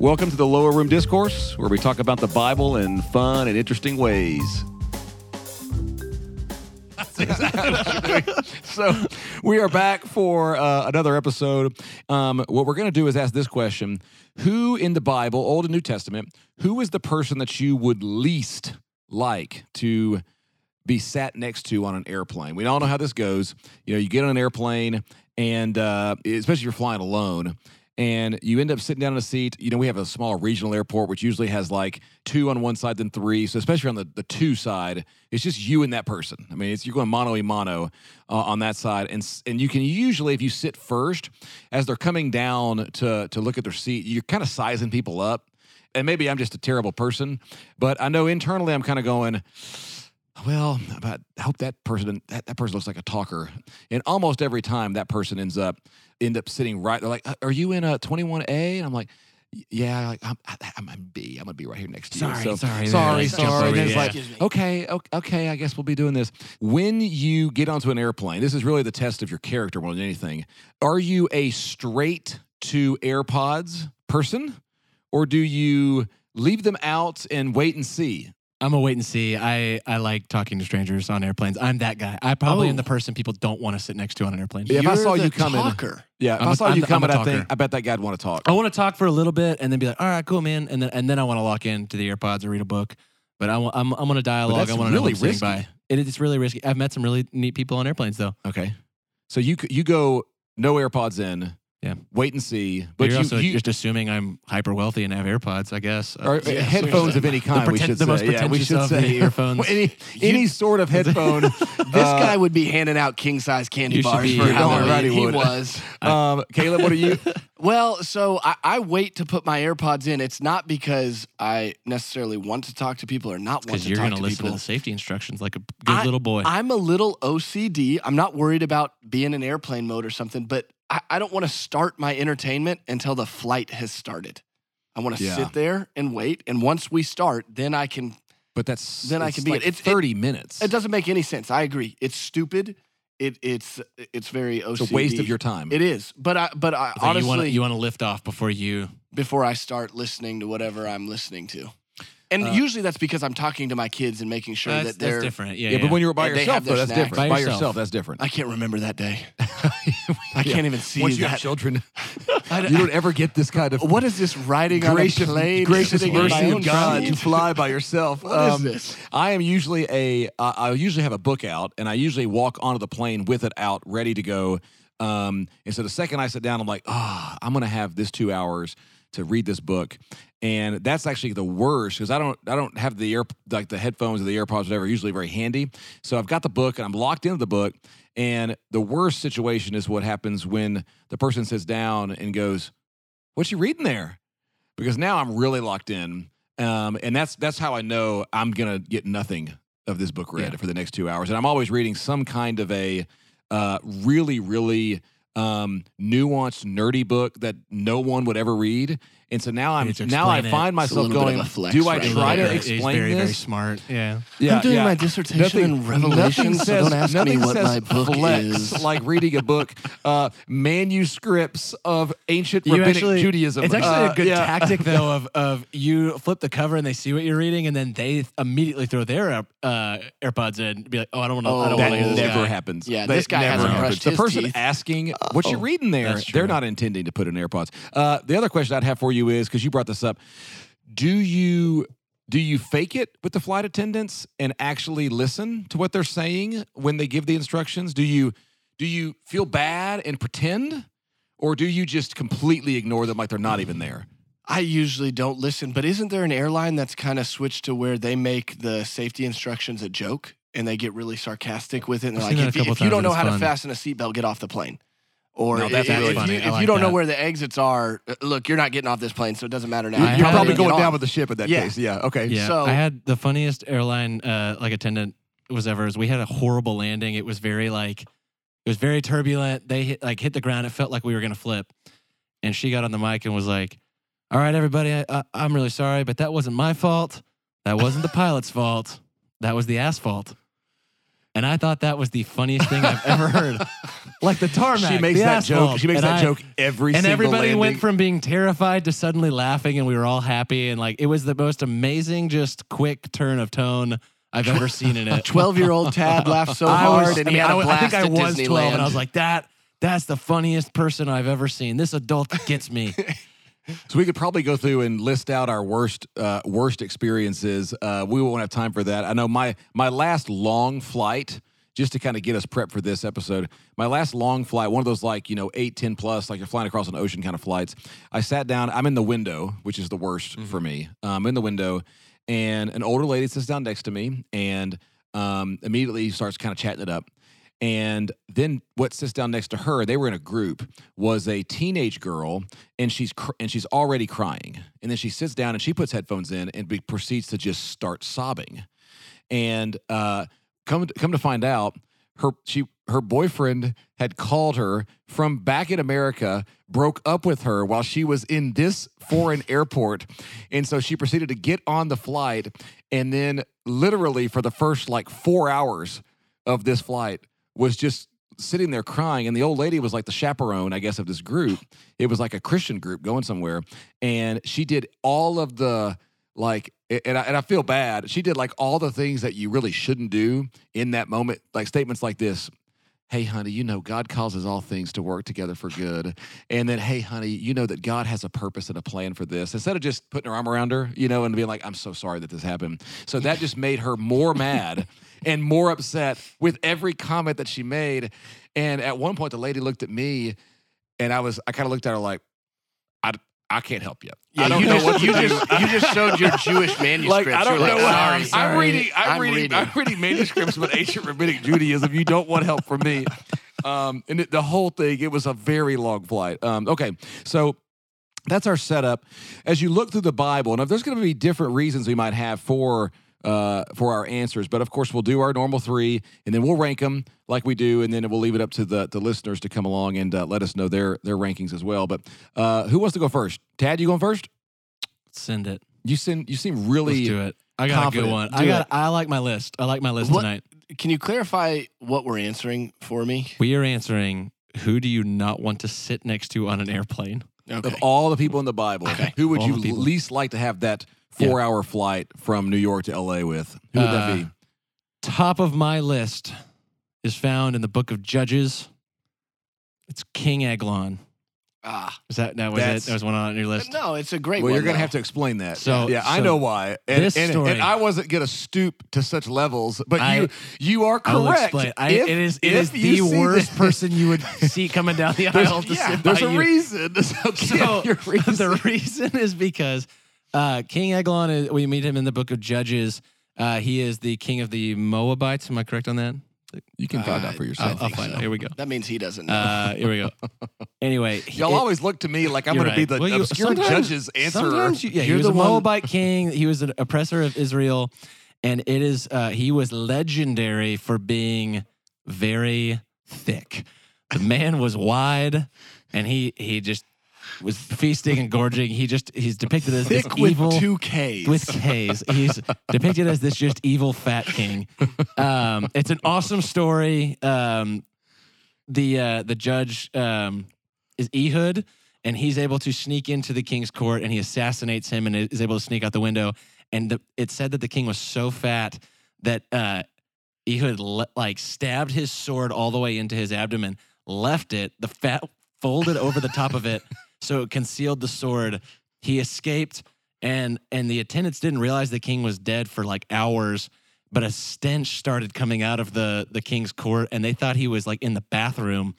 Welcome to the Lower Room Discourse, where we talk about the Bible in fun and interesting ways. so we are back for uh, another episode. Um, what we're going to do is ask this question: Who in the Bible, Old and New Testament, who is the person that you would least like to be sat next to on an airplane? We all know how this goes. You know, you get on an airplane, and uh, especially if you're flying alone. And you end up sitting down in a seat. You know, we have a small regional airport, which usually has like two on one side, then three. So, especially on the, the two side, it's just you and that person. I mean, it's you're going mano a mano uh, on that side, and and you can usually, if you sit first, as they're coming down to to look at their seat, you're kind of sizing people up. And maybe I'm just a terrible person, but I know internally I'm kind of going, well, but I hope that person that, that person looks like a talker. And almost every time that person ends up end up sitting right. They're like, "Uh, "Are you in a 21A?" And I'm like. Yeah, like I'm, I'm in B. I'm gonna be right here next to you. Sorry, So- sorry, sorry. Jump sorry. And you, it's yeah. like, okay, okay. I guess we'll be doing this. When you get onto an airplane, this is really the test of your character more than anything. Are you a straight to AirPods person, or do you leave them out and wait and see? I'm a wait and see. I, I like talking to strangers on airplanes. I'm that guy. I probably am Oh. the person people don't want to sit next to on an airplane. Yeah, if I You're saw the you coming- uh, talker. Yeah, if I'm I a- saw I'm you the- I'm a coming, I think talker. I bet that guy'd want to talk. I want to talk for a little bit and then be like, all right, cool, man. And then and then I want to lock into the AirPods or read a book. But I want, I'm, I'm going to dialogue. that's I want to know really what's sitting risky. by. It, it's really risky. I've met some really neat people on airplanes, though. Okay, so you c- you go no AirPods in. Yeah. Wait and see. But you're you, also you just assuming I'm hyper wealthy and have AirPods, I guess. Uh, or yeah, headphones of any kind. we pretend- should the say. most yeah, we should of the say earphones. any any sort of headphone. This uh, guy would be handing out king size candy you bars for Halloween. right he he was. Um, Caleb, what are you? Well, so I, I wait to put my AirPods in. It's not because I necessarily want to talk to people or not want Because to people. Because you're talk going to to listen people. to the safety instructions like a good little boy. I'm a little OCD. I'm not worried about being in airplane mode or something, but I, I don't want to start my entertainment until the flight has started. I want to Yeah. sit there and wait, and once we start, then I can. But that's Then I it's can be- like it's- it- thirty minutes. It doesn't make any sense. I agree. It's stupid. It it's it's very OCD. It's a waste of your time. It is, but I but I It's like honestly want to you want to lift off before you. before I start listening to whatever I'm listening to, and Uh, usually that's because I'm talking to my kids and making sure That's, that they're. that's different. Yeah, yeah, but when you're by yourself, though, that's snacks. different. By By yourself. yourself, that's different. I can't remember that day. I can't even see Once you that. have children, I- you don't ever get this kind of What is this riding gracious, on a plane? gracious sitting in my mercy of God seat? to fly by yourself. What is Um, this? I am usually a. I I usually have a book out, and I usually walk onto the plane with it out, ready to go. Um, and so the second I sit down, I'm like, ah, I'm gonna have this two hours to read this book, and that's actually the worst because I don't I don't have the air like the headphones or the AirPods whatever usually very handy. So I've got the book and I'm locked into the book, and the worst situation is what happens when the person sits down and goes, "What you reading there?" Because now I'm really locked in, um, and that's that's how I know I'm gonna get nothing of this book read Yeah. for the next two hours. And I'm always reading some kind of a uh, really, really um, nuanced, nerdy book that no one would ever read. And so now I'm need now I explain it. find It's a myself little bit of going, a flex do I right try to there. He's explain very, this? very smart. Yeah. Yeah, I'm doing yeah. my dissertation Nothing- in Revelation, so says- don't ask me nothing what says my book flex is. like reading a book, uh, manuscripts of ancient You rabbinic actually- Judaism. It's actually Uh, a good yeah. tactic though of of you flip the cover and they see what you're reading and then they immediately throw their uh, AirPods in and be like, oh, I don't want to. I don't That want to hear this never guy. happens. Yeah, That this guy never hasn't happens. The person teeth. asking what you're Oh, reading there, they're not intending to put in AirPods. Uh, the other question I'd have for you is because you brought this up, do you do you fake it with the flight attendants and actually listen to what they're saying when they give the instructions? Do you do you feel bad and pretend, or do you just completely ignore them like they're not even there? I usually don't listen, but isn't there an airline that's kind of switched to where they make the safety instructions a joke and they get really sarcastic with it? And they're I've like, if, you- if you don't know how it's to fasten a seatbelt, get off the plane. Or No, if, that's if- really if funny. you, I if like you don't know that. where the exits are, uh, look, you're not getting off this plane, so it doesn't matter now. You're You're had- probably gonna going get down with the ship in that Yeah. case. Yeah. Okay. Yeah, So- I had the funniest airline uh, like attendant was ever. Is we had a horrible landing. It was very like it was very turbulent. They hit like hit the ground. It felt like we were gonna flip. And she got on the mic and was like, "All right, everybody, I, I, I'm really sorry, but that wasn't my fault. That wasn't the pilot's fault. That was the asphalt." And I thought that was the funniest thing I've ever heard. Like the tarmac, she makes the that asphalt. joke. She makes And that I- joke every single day. and everybody landing. went from being terrified to suddenly laughing, and we were all happy. And like it was the most amazing, just quick turn of tone I've ever seen in it. 12 year old Tad laughed so I hard was, and I he mean, had I a was- I think I at was Disneyland. 12, and I was like, that. That's the funniest person I've ever seen. This adult gets me. So we could probably go through and list out our worst uh, worst experiences. Uh, we won't have time for that. I know my my last long flight, just to kind of get us prepped for this episode. My last long flight, one of those like you know eight ten plus, like you're flying across an ocean kind of flights. I sat down. I'm in the window, which is the worst for me. I'm in the window, and an older lady sits down next to me, and um, immediately starts kind of chatting it up. And then what sits down next to her, they were in a group, was a teenage girl, and she's cr- and she's already crying. And then she sits down and she puts headphones in and be- proceeds to just start sobbing. And uh, come to, come to find out, her she her boyfriend had called her from back in America, broke up with her while she was in this foreign airport, and so she proceeded to get on the flight, and then literally for the first like four hours of this flight was just sitting there crying and the old lady was like the chaperone i guess of this group. It was like a christian group going somewhere and she did all of the like and I, and I feel bad. She did like all the things that you really shouldn't do in that moment like statements like this hey honey you know god causes all things to work together for good. And then hey honey you know that god has a purpose and a plan for this. Instead of just putting her arm around her you know and being like i'm so sorry that this happened. So that just made her more mad and more upset with every comment that she made and at one point the lady looked at me and i was i kind of looked at her like i I can't help you. Yeah, I don't you know just, what you do. just you just showed your Jewish manuscripts. Like I don't You're know like, what sorry, I'm, sorry. I'm reading. I'm, I'm reading, reading. I'm reading manuscripts with ancient rabbinic Judaism. You don't want help from me. Um, and it, the whole thing, it was a very long flight. Um, okay, so that's our setup. As you look through the Bible, and if there's going to be different reasons we might have for uh, for our answers, but of course we'll do our normal three, and then we'll rank them like we do, and then we'll leave it up to the the listeners to come along and uh, let us know their their rankings as well. But uh, who wants to go first? Tad, you going first? Send it. You send. you seem really Let's do it. I got a good one. Do I got. it. I like my list. I like my list What- tonight. Can you clarify what we're answering for me? We are answering. Who do you not want to sit next to on an airplane? Okay. of all the people in the Bible, Okay. who would All you least like to have that Yeah. four hour flight from New York to LA with? Who would that Uh, be? Top of my list is found in the book of Judges. It's King Eglon. Ah, Is that that was it? That was one on your list. no, it's a great Well, one. you're going to have to explain that. So- yeah, I know why. And, this and, story- and I wasn't going to stoop to such levels, but I- you you are I will correct. explain. I, If- it is it if is you the worst that- person you would see coming down the There's, aisle to yeah, sit by there's a you. reason. So, So reason. the reason is because uh, King Eglon, is, we meet him in the book of Judges. Uh, he is the king of the Moabites. Am I correct on that? you can find out for Uh, yourself. I'll, I'll find so. out. Here we go. That means he doesn't know. Uh, here we go. Anyway, he- Y'all it- always look to me like I'm You're going to be the Well, you- obscure judge's answerer. Sometimes You, yeah, you're was the a Moabite king. He was an oppressor of Israel, and it is uh, he was legendary for being very thick. The man was wide, and he he just was feasting and gorging. He just he's depicted as Thick this with evil two Ks. with K's. He's depicted as this just evil fat king. Um, it's an awesome story. Um, the uh, the judge um, is Ehud, and he's able to sneak into the king's court, and he assassinates him, and is able to sneak out the window. And the, it said that the king was so fat that uh, Ehud le- like stabbed his sword all the way into his abdomen, left it, the fat folded over the top of it, so it concealed the sword. He escaped, and and the attendants didn't realize the king was dead for like hours. But a stench started coming out of the the king's court, and they thought he was like in the bathroom.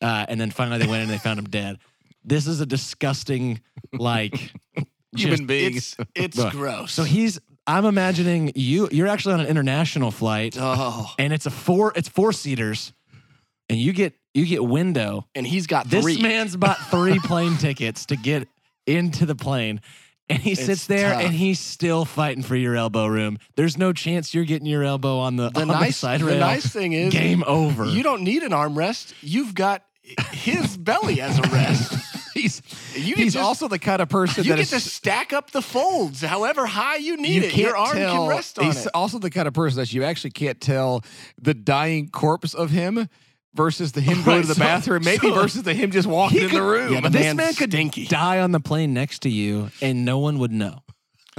Uh, and then finally they went in and they found him dead. This is a disgusting, like Human just- being. it's it's Look, gross. So he's. I'm imagining you. You're actually on an international flight, oh, and it's a four. It's four seaters, and you get you get window. and he's got This three. man's bought three plane tickets to get into the plane. And he sits It's there tough. and he's still fighting for your elbow room. There's no chance you're getting your elbow on the, the on the nice side the nice thing is Game over. you don't need an armrest. You've got his belly as a rest. he's You he's just- also the kind of person that You that get is to stack up the folds however high you need you it. Your arm tell. can rest on he's it. also the kind of person that you actually can't tell the dying corpse of him versus the him going Right, to the so- bathroom, maybe so- versus the him just walking He in the room. Yeah, the this man's man could stinky. Die on the plane next to you, and no one would know.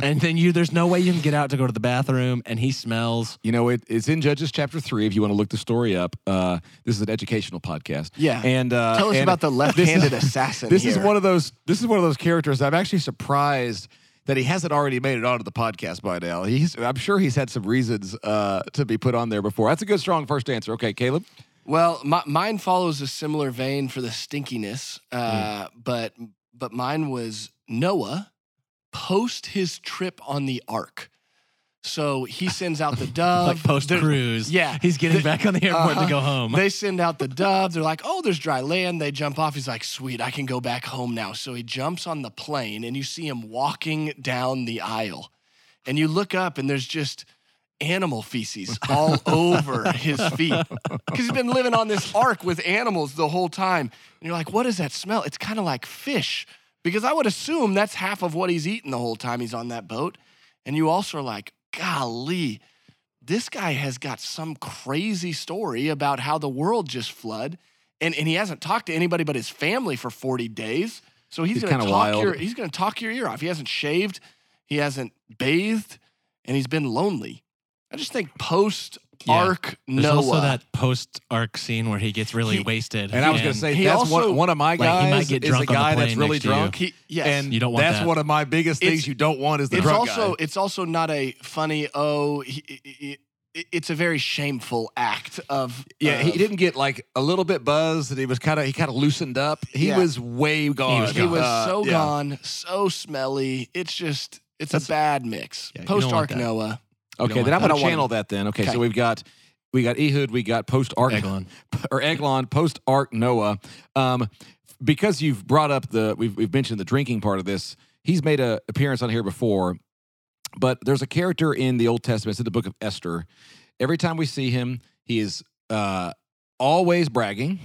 And then you, there's no way you can get out to go to the bathroom, and he smells. You know, it, it's in Judges chapter three. If you want to look the story up, uh, this is an educational podcast. Yeah. and uh, Tell us and about the left this is- left-handed assassin. This is one of those. This is one of those characters. I'm actually surprised that he hasn't already made it onto the podcast by now. He's. I'm sure he's had some reasons uh, to be put on there before. That's a good, strong first answer. Okay, Caleb. Well, my, mine follows a similar vein for the stinkiness, uh, but but mine was Noah post his trip on the ark. So he sends out the dove. like post cruise. yeah. He's getting The- back on the airport Uh-huh. to go home. They send out the dove. They're like, oh, there's dry land. They jump off. He's like, sweet, I can go back home now. So he jumps on the plane and you see him walking down the aisle. And you look up and there's just animal feces all over his feet. Because he's been living on this ark with animals the whole time. And you're like, what does that smell? It's kind of like fish. Because I would assume that's half of what he's eating the whole time he's on that boat. And you also are like, golly, this guy has got some crazy story about how the world just flood. And, and he hasn't talked to anybody but his family for 40 days. So he's, He's gonna talk wild. your he's gonna talk your ear off. He hasn't shaved, he hasn't bathed, and he's been lonely. I just think post ark There's Noah. also that post ark scene where he gets really He- wasted. And I was going to say he that's also- one, one of my like, he guys might get is drunk a on the guy that's plane really next to you. drunk. he, yes. And You don't want that. that's that. one of my biggest things It's- you don't want is the it's drunk also guy. it's also not a funny oh he, he- he- it's a very shameful act of Yeah, he of- didn't get like a little bit buzzed, and he was kind of he kind of loosened up. He Yeah. was way gone. was he was Uh, so yeah. gone so smelly it's just it's That's- a bad mix Yeah, you don't post want ark that. Noah You Okay, then I'm going to channel that then. Okay, so we've got we got Ehud, we got post ark Eglon. or Eglon, post ark Noah. Um, because you've brought up the we've we've mentioned the drinking part of this. He's made a appearance on here before, but there's a character in the Old Testament, it's in the book of Esther. Every time we see him, he is uh, always bragging.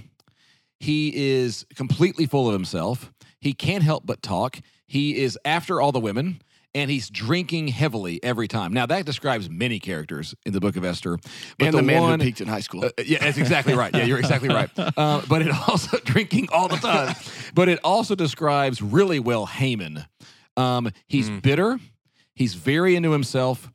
He is completely full of himself. He can't help but talk. He is after all the women, and he's drinking heavily every time. Now that describes many characters in the book of Esther, but and the, man one, who peaked in high school uh, yeah, that's exactly right. Yeah, you're exactly right. Uh, but it also drinking all the time. But it also describes really well Haman. Um, he's Mm. bitter. He's very into himself.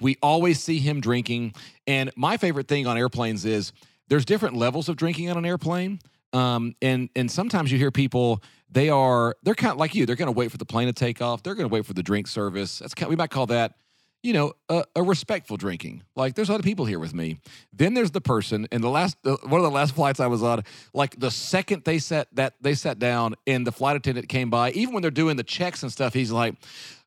We always see him drinking. And my favorite thing on airplanes is there's different levels of drinking on an airplane. Um, and and sometimes you hear people they are they're kind of like you. They're going to wait for the plane to take off. They're going to wait for the drink service. That's kind of, we might call that you know, a, a respectful drinking. Like there's other people here with me. Then there's the person, and the last uh, one of the last flights I was on, like the second they sat that they sat down and the flight attendant came by, even when they're doing the checks and stuff, he's like,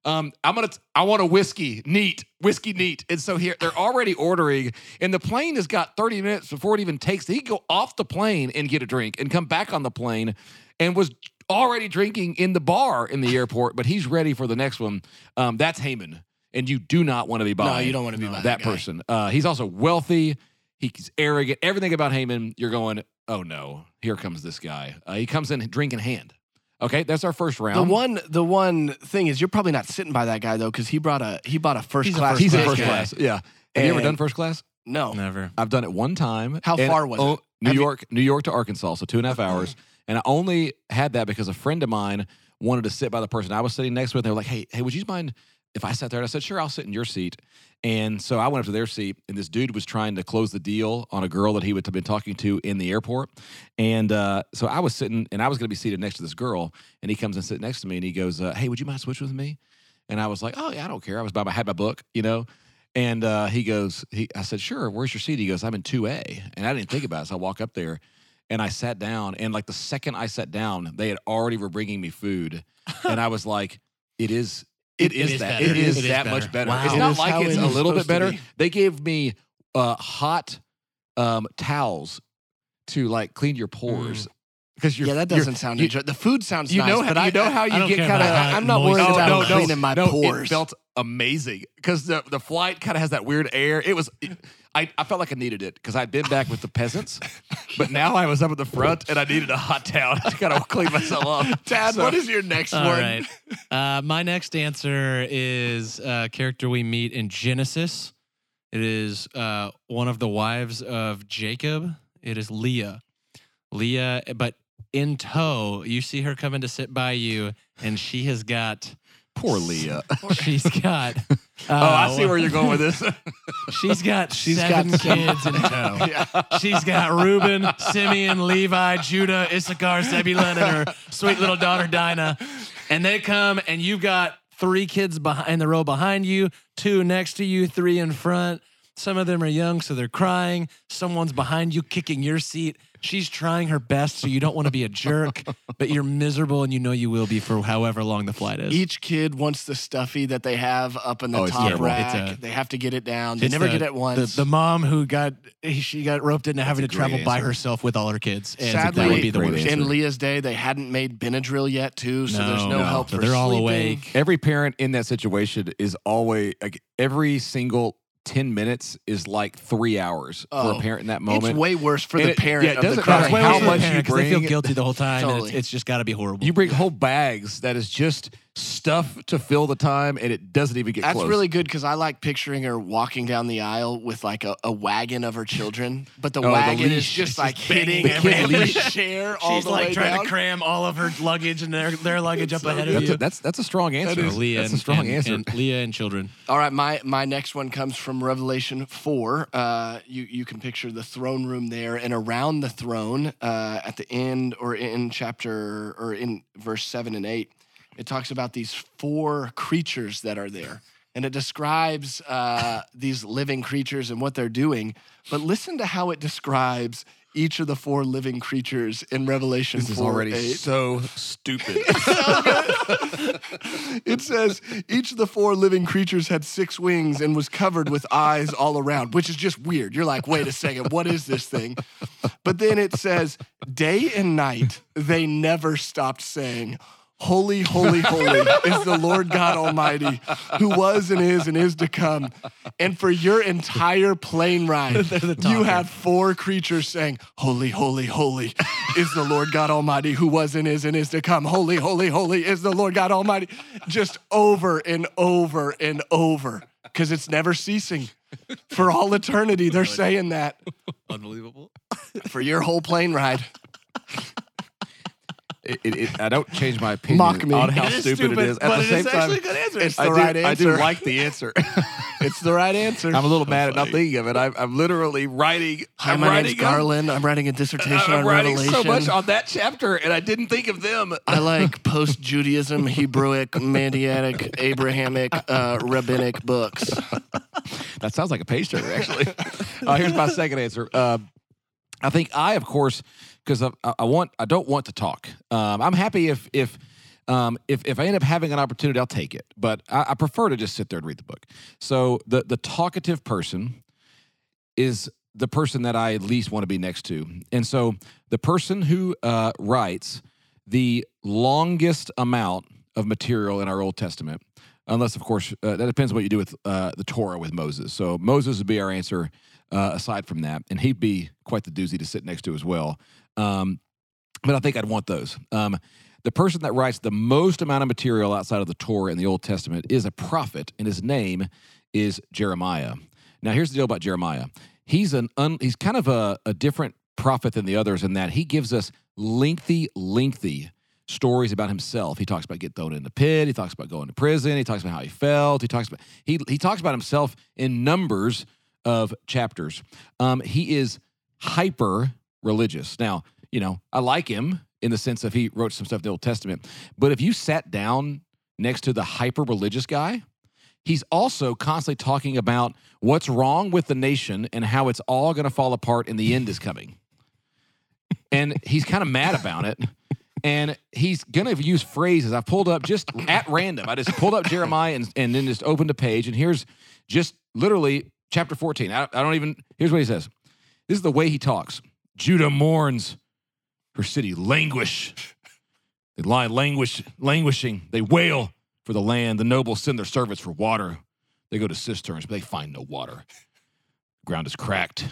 um, I'm gonna, t- I want a whiskey, neat, whiskey, neat. And so here they're already ordering, and the plane has got 30 minutes before it even takes. He go off the plane and get a drink and come back on the plane, and was already drinking in the bar in the airport, but he's ready for the next one. Um, that's Haman and you do not want to be by no you don't want to be by that, that, guy. person. Uh, he's also wealthy. He's arrogant. Everything about Haman, you're going, oh no, here comes this guy. Uh, he comes in drink in hand. Okay, that's our first round. The one, the one thing is, you're probably not sitting by that guy though, because he brought a he bought a first He's a class. first he's in first guy. class. Yeah. Have you ever done first class? No, Never. I've done it one time. How And- far was it? oh, New Have you- York, New York to Arkansas, so two and a half hours. And I only had that because a friend of mine wanted to sit by the person I was sitting next with. They were like, "Hey, hey, would you mind if I sat there?" And I said, "Sure, I'll sit in your seat." And so I went up to their seat, and this dude was trying to close the deal on a girl that he would have been talking to in the airport. And uh, so I was sitting, and I was going to be seated next to this girl, and he comes and sits next to me, and he goes, uh, "Hey, would you mind switching with me?" And I was like, "Oh yeah, I don't care." I was by my had my book, you know. And uh, he goes, he, I said, sure, where's your seat? He goes, I'm in 2A. And I didn't think about it. So I walk up there and I sat down. And like the second I sat down, they had already were bringing me food. and I was like, it is, it, It is, is that. better. It is It is that better. much better. Wow. It's not is like it's a little bit better. be. They gave me uh, hot um, towels to like clean your pores. Because you're yeah, that doesn't sound. you- enjoy- the food sounds you nice, know, but how, I you know how you get kind of. I'm not worried it about is. cleaning my no, pores. It felt amazing because the the flight kind of has that weird air. It was. it- I, I felt like I needed it because I'd been back with the peasants, but now I was up at the front and I needed a hot towel to kind of clean myself up. Tad, So- what is your next All one? right. Uh, my next answer is a character we meet in Genesis. It is uh, one of the wives of Jacob. It is Leah. Leah, but in tow, you see her coming to sit by you, and she has got. Poor Leah. She's got. Uh, oh, I see where you're going with this. She's got She's seven got kids in tow. Yeah. She's got Reuben, Simeon, Levi, Judah, Issachar, Zebulun, and her sweet little daughter Dinah. And they come, and you've got three kids behind in the row behind you, two next to you, three in front. Some of them are young, so they're crying. Someone's behind you, kicking your seat. She's trying her best, so you don't want to be a jerk, but you're miserable, and you know you will be for however long the flight is. Each kid wants the stuffy that they have up in the Oh, it's top terrible. rack. It's a- they have to get it down. They It's never the- get it once. The, the mom who got she got roped into having a to travel great by answer. herself with all her kids. And Sadly, that would be the great worst. answer. in Leah's day, they hadn't made Benadryl yet, too, so there's no, No, help so for they're all sleeping. awake. Every parent in that situation is always like every single 10 minutes is like three hours for Oh, a parent in that moment. It's way worse for And the it- parent yeah, it of the doesn't crying matter Way how worse for the much you parent 'cause they feel guilty the whole time, and Totally. it's, it's just got to be horrible. you bring whole bags that is just stuff to fill the time and it doesn't even get That's close. really good because I like picturing her walking down the aisle with like a, a wagon of her children, but the Oh, the wagon is just like just banging hitting The every chair all She's the like way trying down. to cram all of her luggage and their, their luggage up so ahead of that's, you. a, that's that's a strong answer. So Leah that's a and- strong and- answer. and Leah and children. All right, my my next one comes from Revelation four. Uh, you you can picture the throne room there, and around the throne, uh, at the end or in chapter or in verse seven and eight, it talks about these four creatures that are there, and it describes uh, these living creatures and what they're doing. But listen to how it describes each of the four living creatures in Revelation this is already 8. so stupid. it says each of the four living creatures had six wings and was covered with eyes all around, which is just weird. You're like, wait a second, what is this thing? But then it says, day and night, they never stopped saying, Holy, holy, holy is the Lord God Almighty, who was and is and is to come. And for your entire plane ride, you have four creatures saying, Holy, holy, holy is the Lord God Almighty, who was and is and is to come. Holy, holy, holy is the Lord God Almighty. Just over and over and over, because it's never ceasing. For all eternity, they're saying that Unbelievable. for your whole plane ride. It, it, it- I don't change my opinion Mock me. on how It is stupid, it is. At but the it same is time, actually a good answer. It's the I, do, right I do like the answer. It's the right answer. I'm a little mad at not thinking of it. I'm, I'm literally writing. Hi, I'm my writing name's Garland. I'm writing a dissertation I'm on writing Revelation. so much on that chapter, and I didn't think of them. I like post Judaism, Hebrewic, Mandiatic, Abrahamic, uh, rabbinic books. That sounds like a page turner, actually. uh, here's my second answer. Uh, I think I, of course, because I, I want, I don't want to talk. Um, I'm happy if if um, if if I end up having an opportunity, I'll take it. But I, I prefer to just sit there and read the book. So the the talkative person is the person that I at least want to be next to, and so the person who uh, writes the longest amount of material in our Old Testament unless of course uh, that depends on what you do with uh, the Torah with Moses. So Moses would be our answer uh, aside from that, and he'd be quite the doozy to sit next to as well. Um, but I think I'd want those. Um, the person that writes the most amount of material outside of the Torah in the Old Testament is a prophet, and his name is Jeremiah. Now, here's the deal about Jeremiah. He's an un, he's kind of a, a different prophet than the others in that he gives us lengthy, lengthy stories about himself. He talks about getting thrown in the pit. He talks about going to prison. He talks about how he felt. He talks about he he talks about himself in numbers of chapters. Um, he is hyper religious. Now, you know, I like him in the sense of he wrote some stuff in the Old Testament. But if you sat down next to the hyper religious guy, he's also constantly talking about what's wrong with the nation and how it's all going to fall apart and the end is coming. And he's kind of mad about it. And he's going to use phrases I've pulled up just at random. I just pulled up Jeremiah and, and then just opened a page. And here's just literally chapter 14. I, I don't even, here's what he says. This is the way he talks. Judah mourns, her city languish. They lie languish, languishing. They wail for the land. The nobles send their servants for water. They go to cisterns, but they find no water. ground is cracked.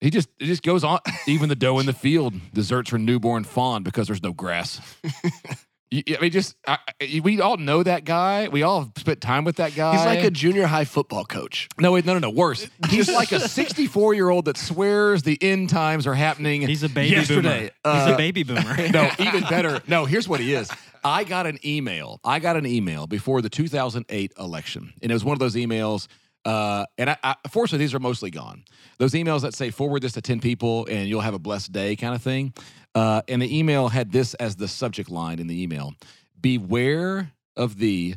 He just it just goes on. Even the doe in the field deserts her newborn fawn because there's no grass. You- I mean, just I, I- we all know that guy. We all have spent time with that guy. He's like a junior high football coach. no, wait, no, no, no. Worse, he's like a 64 year old that swears the end times are happening. He's a baby yesterday. boomer. He's Uh, a baby boomer. no, even better. No, here's what he is. I got an email. I got an email before the 2008 election, and it was one of those emails. Uh, and I, I, fortunately, these are mostly gone. Those emails that say forward this to 10 people and you'll have a blessed day kind of thing. Uh, and the email had this as the subject line in the email Beware of the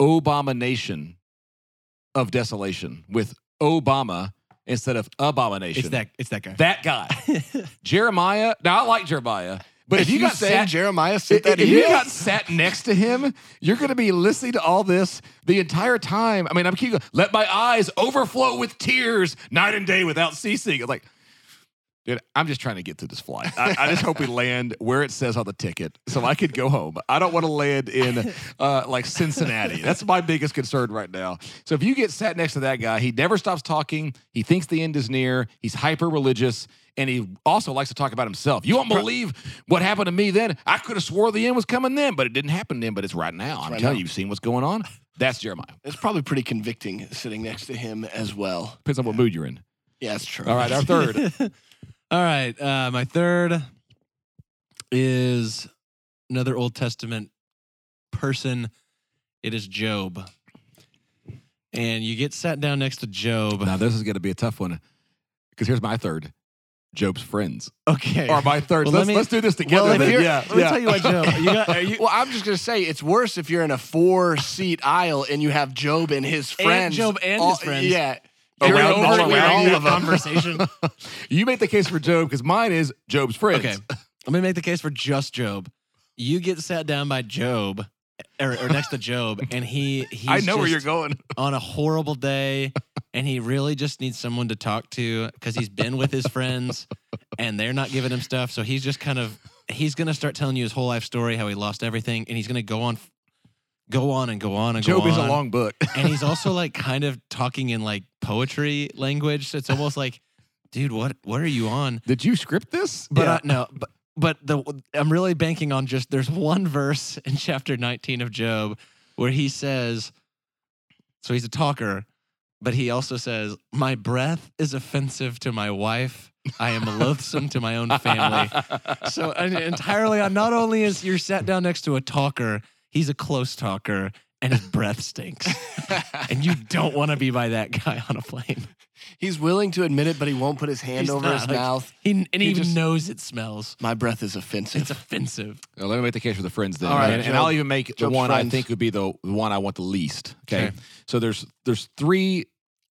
abomination of desolation with Obama instead of abomination. It's that. It's that guy. That guy. Jeremiah. Now I like Jeremiah, but if you, got saying sat, Jeremiah sent if that if you got sat next to him, you're going to be listening to all this the entire time. I mean, I'm keep going. Let my eyes overflow with tears night and day without ceasing. It's like. Dude, I'm just trying to get to this flight. I, I just hope we land where it says on the ticket so I could go home. I don't want to land in uh, like Cincinnati. That's my biggest concern right now. So if you get sat next to that guy, he never stops talking. He thinks the end is near. He's hyper religious. And he also likes to talk about himself. You won't believe what happened to me then. I could have swore the end was coming then, but it didn't happen then. But it's right now. I'm right telling now. you, you've seen what's going on. That's Jeremiah. it's probably pretty convicting sitting next to him as well. Depends on what mood you're in. Yeah, that's true. All right, our third. All right. Uh, my third is another Old Testament person. It is Job. And you get sat down next to Job. now this is going to be a tough one because here's my third. Job's friends. Okay. Or my third. Well, let's, let me- let's do this together. Well, then. yeah, Let me yeah. tell you what, Job. You got, you, Well, I'm just gonna say it's worse if you're in a four seat aisle and you have Job and his And friends. Job and all- his friends. Yeah. Around- all around all of conversation. You make the case for Job because mine is Job's friends. Okay. Let me make the case for just Job. You get sat down by Job or, or next to Job, and he he's I know where you're going. on a horrible day, and he really just needs someone to talk to because he's been with his friends, and they're not giving him stuff. So he's just kind of he's gonna start telling you his whole life story, how he lost everything, and he's gonna go on, go on and go on and Job go on. Job is a long book. and he's also like kind of talking in like poetry language. So it's almost like, dude, what what are you on? Did you script this? But uh, no, but but the I'm really banking on just there's one verse in chapter 19 of Job where he says, so he's a talker, but he also says, "My breath is offensive to my wife. I am loathsome to my own family." So entirely on not only is you're sat down next to a talker, he's a close talker. And his breath stinks. and you don't want to be by that guy on a plane. He's willing to admit it, but he won't put his hand He's over not, his like- mouth. He, and he, He even just- knows it smells. My breath is offensive. It's offensive. Well, let me make the case for the friends then. All right, and, and Job- I'll even make the Job's one I friends. think would be the, the one I want the least. Okay. Okay. So there's there's three,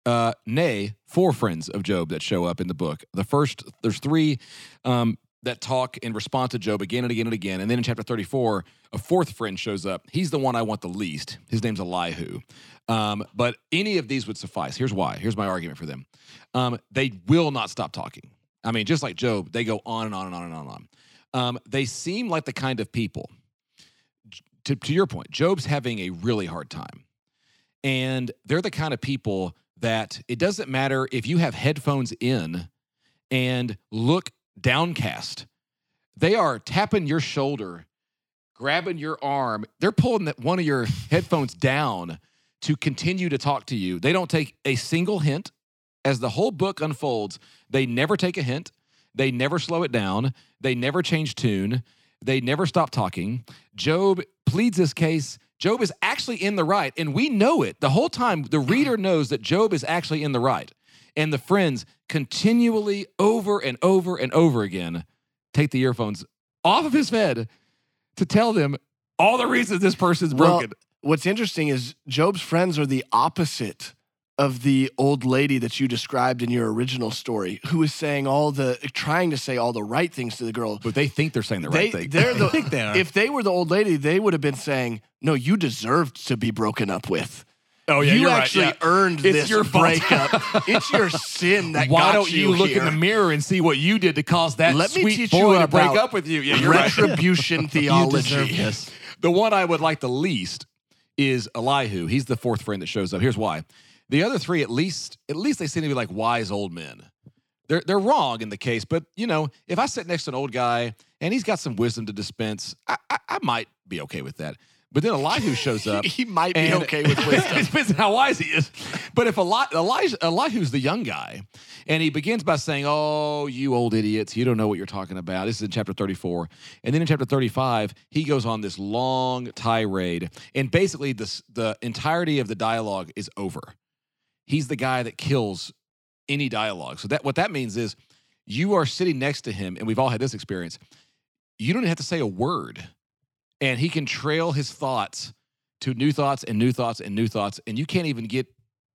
uh, nay, four friends of Job that show up in the book. The first, there's three um, that talk and respond to Job again and again and again. And then in chapter 34, a fourth friend shows up. He's the one I want the least. His name's Elihu. Um, but any of these would suffice. Here's why. Here's my argument for them. Um, they will not stop talking. I mean, just like Job, they go on and on and on and on and on. Um, they seem like the kind of people. To, to your point, Job's having a really hard time. And they're the kind of people that it doesn't matter if you have headphones in and look downcast. They are tapping your shoulder, grabbing your arm. They're pulling that one of your headphones down to continue to talk to you. They don't take a single hint as the whole book unfolds. They never take a hint. They never slow it down. They never change tune. They never stop talking. Job pleads his case. Job is actually in the right, and we know it the whole time. The reader knows that Job is actually in the right. And the friends continually, over and over and over again, take the earphones off of his head to tell them all the reasons this person's Well, broken. What's interesting is Job's friends are the opposite of the old lady that you described in your original story, who is saying all the, trying to say all the right things to the girl. but they think they're saying the they, right thing. They're the, think they are. If they were the old lady, they would have been saying, "No, you deserved to be broken up with. Oh, yeah, you actually earned It's this your breakup. it's your sin that Why got don't you, look here. in the mirror and see what you did to cause that Let me teach boy you to break up with you? Yeah, right. Retribution You theology. this. The one I would like the least is Elihu. He's the fourth friend that shows up. Here's why. The other three, at least, at least they seem to be like wise old men. They're they're wrong in the case, but you know, if I sit next to an old guy and he's got some wisdom to dispense, I, I, I might be okay with that. But then Elihu shows up. he might be and- okay with wisdom. it depends on how wise he is. But if Eli, Elijah, Elihu's the young guy, and he begins by saying, "Oh, you old idiots, you don't know what you're talking about." This is in chapter 34, and then in chapter 35, he goes on this long tirade, and basically, this the entirety of the dialogue is over. He's the guy that kills any dialogue. So that what that means is, you are sitting next to him, and we've all had this experience. You don't have to say a word, and he can trail his thoughts to new thoughts and new thoughts and new thoughts, and you can't even get,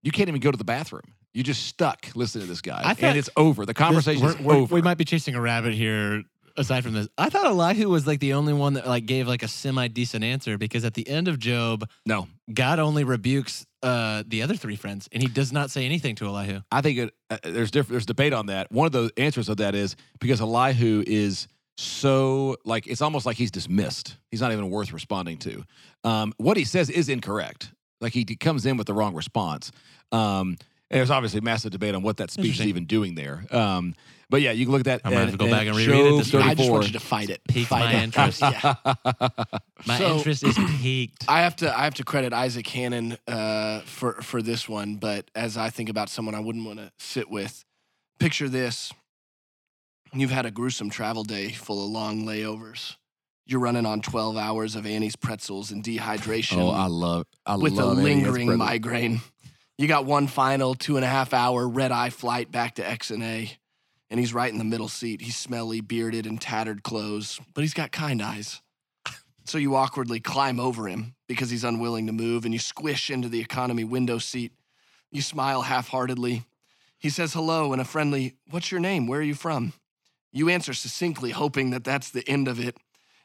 you can't even go to the bathroom. You're just stuck listening to this guy, I and it's over. The conversation is over. We might be chasing a rabbit here. Aside from this, I thought Elihu was like the only one that like gave like a semi decent answer because at the end of Job, no, God only rebukes uh, the other three friends, and He does not say anything to Elihu. I think it, uh, there's different. There's debate on that. One of the answers of that is because Elihu is so like it's almost like he's dismissed. He's not even worth responding to. Um, what he says is incorrect. Like he, he comes in with the wrong response. Um, and there's obviously massive debate on what that speech is even doing there. Um, but yeah, you can look at that. I'm gonna have to go back and reread it this. I just want you to fight it. Piqued Fight my it. interest. yeah. My So- interest is piqued. I have to I have to credit Isaac Hannon uh, for for this one, but as I think about someone I wouldn't want to sit with, picture this: you've had a gruesome travel day full of long layovers. You're running on 12 hours of Annie's pretzels and dehydration oh, I love. I love it. with a love Annie lingering migraine. You got one final two and a half hour red eye flight back to XNA, and he's right in the middle seat. He's smelly, bearded, and tattered clothes, but he's got kind eyes. So you awkwardly climb over him because he's unwilling to move, and you squish into the economy window seat. You smile half heartedly. He says hello and a friendly, What's your name? Where are you from? You answer succinctly, hoping that that's the end of it.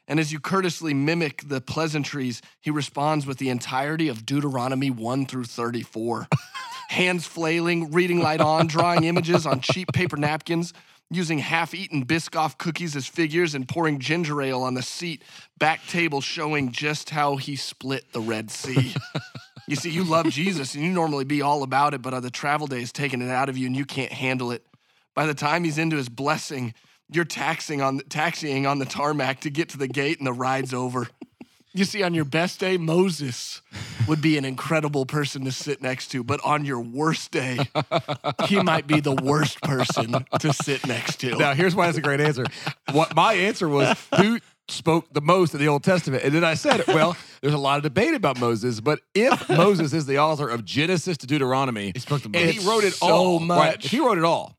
And as you courteously mimic the pleasantries, he responds with the entirety of Deuteronomy 1 through 34. Hands flailing, reading light on, drawing images on cheap paper napkins, using half eaten Biscoff cookies as figures, and pouring ginger ale on the seat, back table showing just how he split the Red Sea. you see, you love Jesus and you normally be all about it, but the travel day is taking it out of you and you can't handle it. By the time he's into his blessing, you're taxing on taxiing on the tarmac to get to the gate and the ride's over. You see, on your best day, Moses would be an incredible person to sit next to, but on your worst day, he might be the worst person to sit next to. Now, here's why that's a great answer. What my answer was who spoke the most in the Old Testament. And then I said, well, there's a lot of debate about Moses, but if Moses is the author of Genesis to Deuteronomy, He spoke the and he wrote it So all, right? much. If he wrote it all,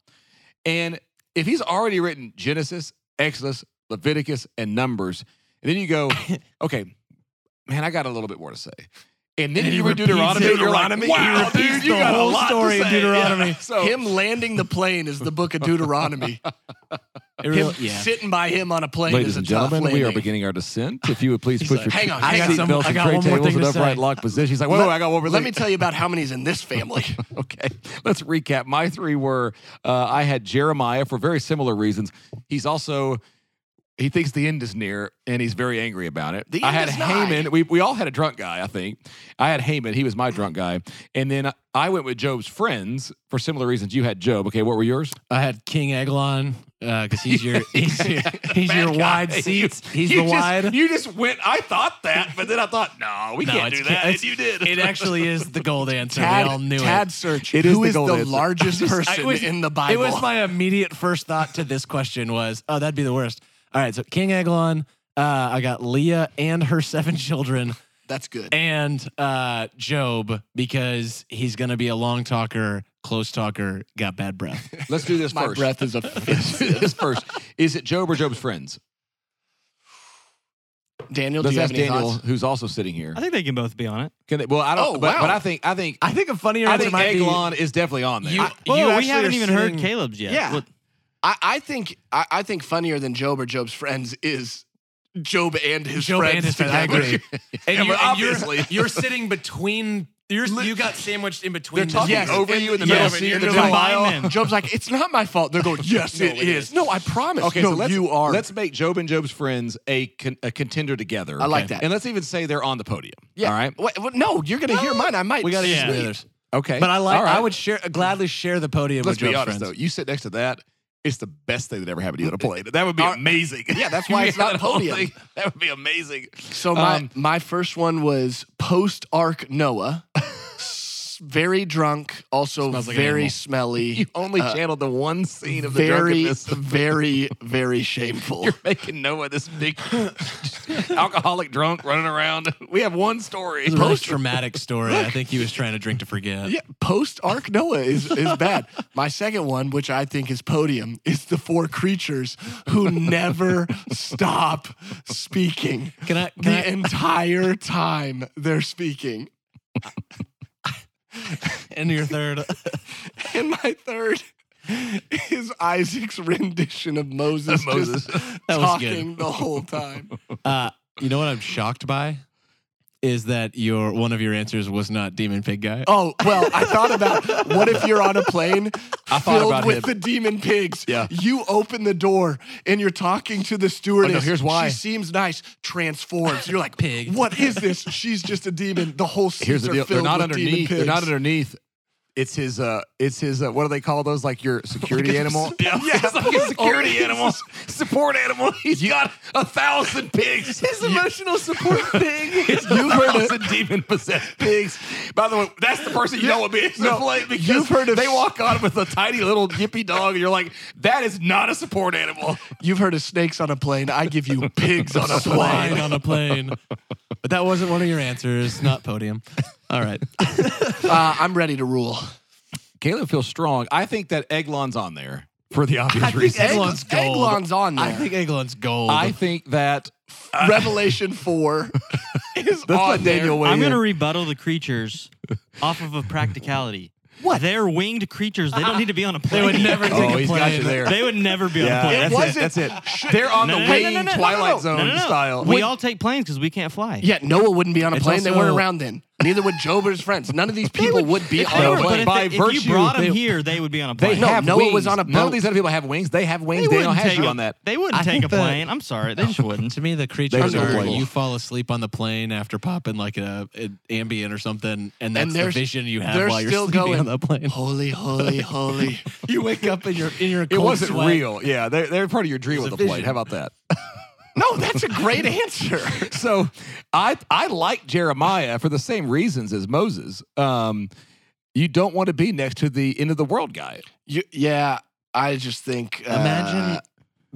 and if he's already written Genesis, Exodus, Leviticus, and Numbers, and then you go, okay, man, I got a little bit more to say. And then And you he read repeats Deuteronomy, like, Deuteronomy. wow, He dude, you the got a whole lot story to of say. Deuteronomy. Yeah. So, him landing the plane is the book of Deuteronomy. Really- him yeah. sitting by him on a plane Ladies is a and tough gentlemen, we are beginning our descent. If you would please put like, your "Hang on, I got hang some- I got one more thing in to upright say. lock positions. Like, whoa, Let- whoa, I got one more Let me tell you about how many's in this family. okay, let's recap. My three were uh, I had Jeremiah for very similar reasons. He's also he thinks the end is near and he's very angry about it. The I end had is nigh. Haman. We, we all had a drunk guy, I think. I had Haman. He was my drunk guy. And then I went with Job's friends for similar reasons. You had Job. Okay, what were yours? I had King Eglon uh, because he's your he's your, he's your wide seats. He's You the just- wide. You just went, I thought that, but then I thought, no, we No, can't do that. And you did. It actually is the gold answer. Tad, we all knew Tad it. search. It is Who the is gold the answer. largest I person was- in the Bible? It was my immediate first thought to this question was, oh, that'd be the worst. All right, so King Eglon, uh, I got Leah and her seven children, That's good. and uh, Job because he's gonna be a long talker, close talker, got bad breath. Let's do this My first. breath is Let's do offensive. this first. Is it Job or Job's friends? Daniel, do Let's you have ask any Daniel, thoughts? who's also sitting here. I think they can both be on it. Can they, well, I don't. Oh, but, wow. but I think I think I think a funnier I answer think might be Eglon is definitely on there. You- I- Whoa, you we actually haven't are even heard sitting- Caleb's yet. Yeah. What- I, I think I, I think funnier than Job or Job's friends is Job and his Job friends and his friends. I agree. And, you, but and you're- obviously. you're, sitting between. You're, you got sandwiched in between. They're talking. Yes, over and- you in the yes, middle of and it. you're You're like- Combine them. Job's like, it's not my fault. They're going, yes, No, it it is. is. No, I promise. Okay, no, so let's, you are. Let's make Job and Job's friends a con, a contender together. I like Okay. that. And let's even say they're on the podium. yeah. All right. Wait, well, no, you're going to hear mine. I might. We got to Yeah. use the others. Okay. But I like. All right. I would share gladly share the podium Let's with be Job's honest, friends. though. You sit next to that. It's the best thing that ever happened to you on a plane. That would be Uh, amazing. yeah, that's why it's not that whole podium. thing. That would be amazing. So my Um, my first one was post Ark Noah. S- very drunk, also Smells like very animal. smelly. You only Uh, channeled the one scene of the very, drunkenness. very, very shameful. You're making Noah this big alcoholic drunk running around. We have one story. It a really Post- traumatic story. I think he was trying to drink to forget. Yeah, post Ark Noah is, is bad. My second one, which I think is podium, is the four creatures who never stop speaking Can I? Can the I entire time they're speaking. and your third. And my third is Isaac's rendition of Moses, Moses. just That was good. talking the whole time. Uh, you know what I'm shocked by is that your one of your answers was not demon pig guy. Oh, well, I thought about what if you're on a plane I filled about with him. the demon pigs? Yeah. You open the door and you're talking to the stewardess. No, here's why. She seems nice, transforms. You're like, Pig. What is this? She's just a demon. The whole seats Here's the deal. They're not underneath. They're not underneath. It's his. Uh, it's his. Uh, what do they call those? Like your security animal. Yeah. it's like a security Oh, animal, support animal. He's got a thousand pigs. His emotional support pig. It's You've heard of thousand demon possessed pigs. By the way, that's the person you know would be No, play because you've heard of- they walk on with a tiny little yippy dog, and you're like, that is not a support animal. You've heard of snakes on a plane. I give you pigs on a Swine plane. on a plane. But that wasn't one of your answers. Not podium. All right. Uh, I'm ready to rule. Caleb feels strong. I think that Eglon's on there for the obvious I think reason. Eglon's gold. Eglon's on there. I think Eglon's gold. I think that Revelation 4 is Let's on let Daniel there. I'm going to in. rebuttal the creatures off of a practicality. What? They're winged creatures. They don't need to be on a plane. they would never take Oh, a he's got plane. you there. They would never be on a plane. It that's wasn't- it. That's it. They're on No, the no, no, wing no, no, no, no, Twilight no, no. Zone No, no, no. style. We all take planes because we can't fly. Yeah, Noah wouldn't be on a It's plane. they also- weren't around then. Neither would Job or his friends. None of these people would be on a plane. but By they- if virtue, you brought them they- here, they would be on a They plane. No, have Noah wings. was on a None of these other people have wings. They have wings. They Daniel wouldn't has take you on that. They wouldn't I take a the- plane. I'm sorry. They just wouldn't. To me, the creatures are Unbelievable. you fall asleep on the plane after popping like a, an Ambien or something, and that's the vision you have while you're still sleeping going, on the plane. Holy, holy, holy. You wake up in your in your It wasn't sweat. real. Yeah, they're, they're part of your dream with the plane. How about that? No, that's a great answer. so I I like Jeremiah for the same reasons as Moses. Um, you don't want to be next to the end of the world guy. You, yeah, I just think. Uh, Imagine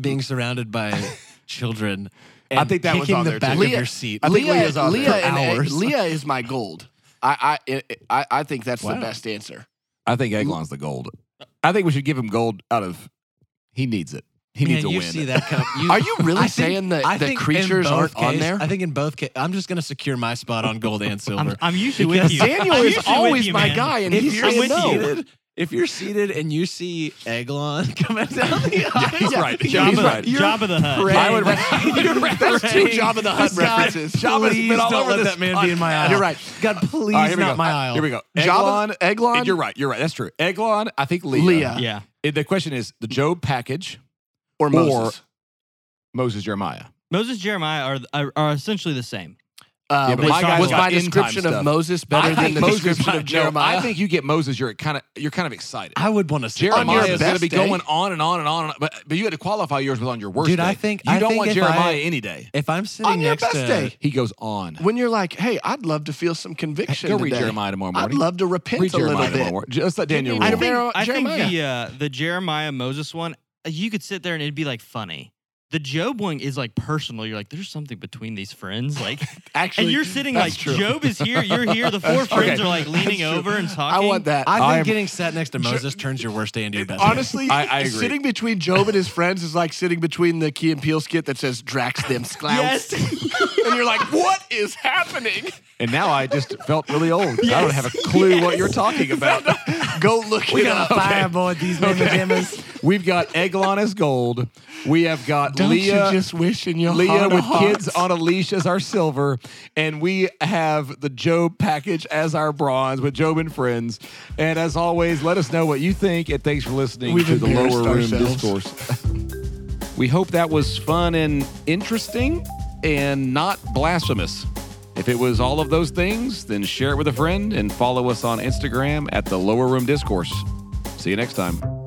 being surrounded by children. I think that was on the there, back too. of your seat. I think Leah, Leah's on Leah, there. and hours. Leah is my gold. I, I, I, I think that's the best answer. I think Eglon's the gold. I think we should give him gold out of. He needs it. He Man, needs a you win. see that come. You, Are you really I think- saying that I the think in creatures both aren't on there? I think in both cases, I'm just going to secure my spot on gold and silver. I'm, I'm usually with you. Daniel I'm is usually with always you, my man. guy, and if he's you're saying with no. you. seated, if you're seated and you see Eglon coming down the aisle, he's right. He's Jabba, right. Jabba the Hutt. praying. I would. That's two Praying. Jabba the Hutt This references. Jabba's please been all don't over let this that man be in my aisle. You're right. God, please All right, here we not go. my aisle. Here we go. Jabba, Eglon. Eglon, You're right. You're right. That's true. Eglon. I think Leah. Leah. Yeah. The question is the Job package, or Moses. Moses Jeremiah. Moses Jeremiah are, are are essentially the same. Uh, Yeah, but was my guys was my description of stuff. Moses better than the Moses, description of Jeremiah? I think you get Moses. You're kind of you're kind of excited. I would want to see Jeremiah is going to be going on and on and on, and on but but you had to qualify yours with on your worst Dude, day. I think- you I don't think want Jeremiah I- any day. If I'm sitting on your next best to day. He goes on. when you're like, hey, I'd love to feel some conviction Go read today. Jeremiah tomorrow I'd love to repent read a little Jeremiah bit. tomorrow morning. Just let Daniel I think, I think the uh, the Jeremiah Moses one, you could sit there and it'd be like funny. The Job one is like personal. You're like, there's something between these friends, like, Actually, and you're sitting like, true. Job is here, you're here. The four friends Okay. are like leaning over and talking. I want that. I think I'm- getting sat next to Moses turns your worst day into your best. day. Honestly, I- I agree. sitting between Job and his friends is like sitting between the Key and Peele skit that says Drax them sclouts. and you're like, what is happening? And now I just felt really old. I don't have a clue what you're talking about. Go look we it got up. a fireboard these men pajamas. We've got Eglon as gold. We have got Don't Leah. you just wish in your Leah with kids on a leash as our silver, and we have the Job package as our bronze with Job and friends. And as always, let us know what you think, and thanks for listening We've to the Lower Room. Discourse. we hope that was fun and interesting, and not blasphemous. If it was all of those things, then share it with a friend and follow us on Instagram at the Lower Room Discourse. See you next time.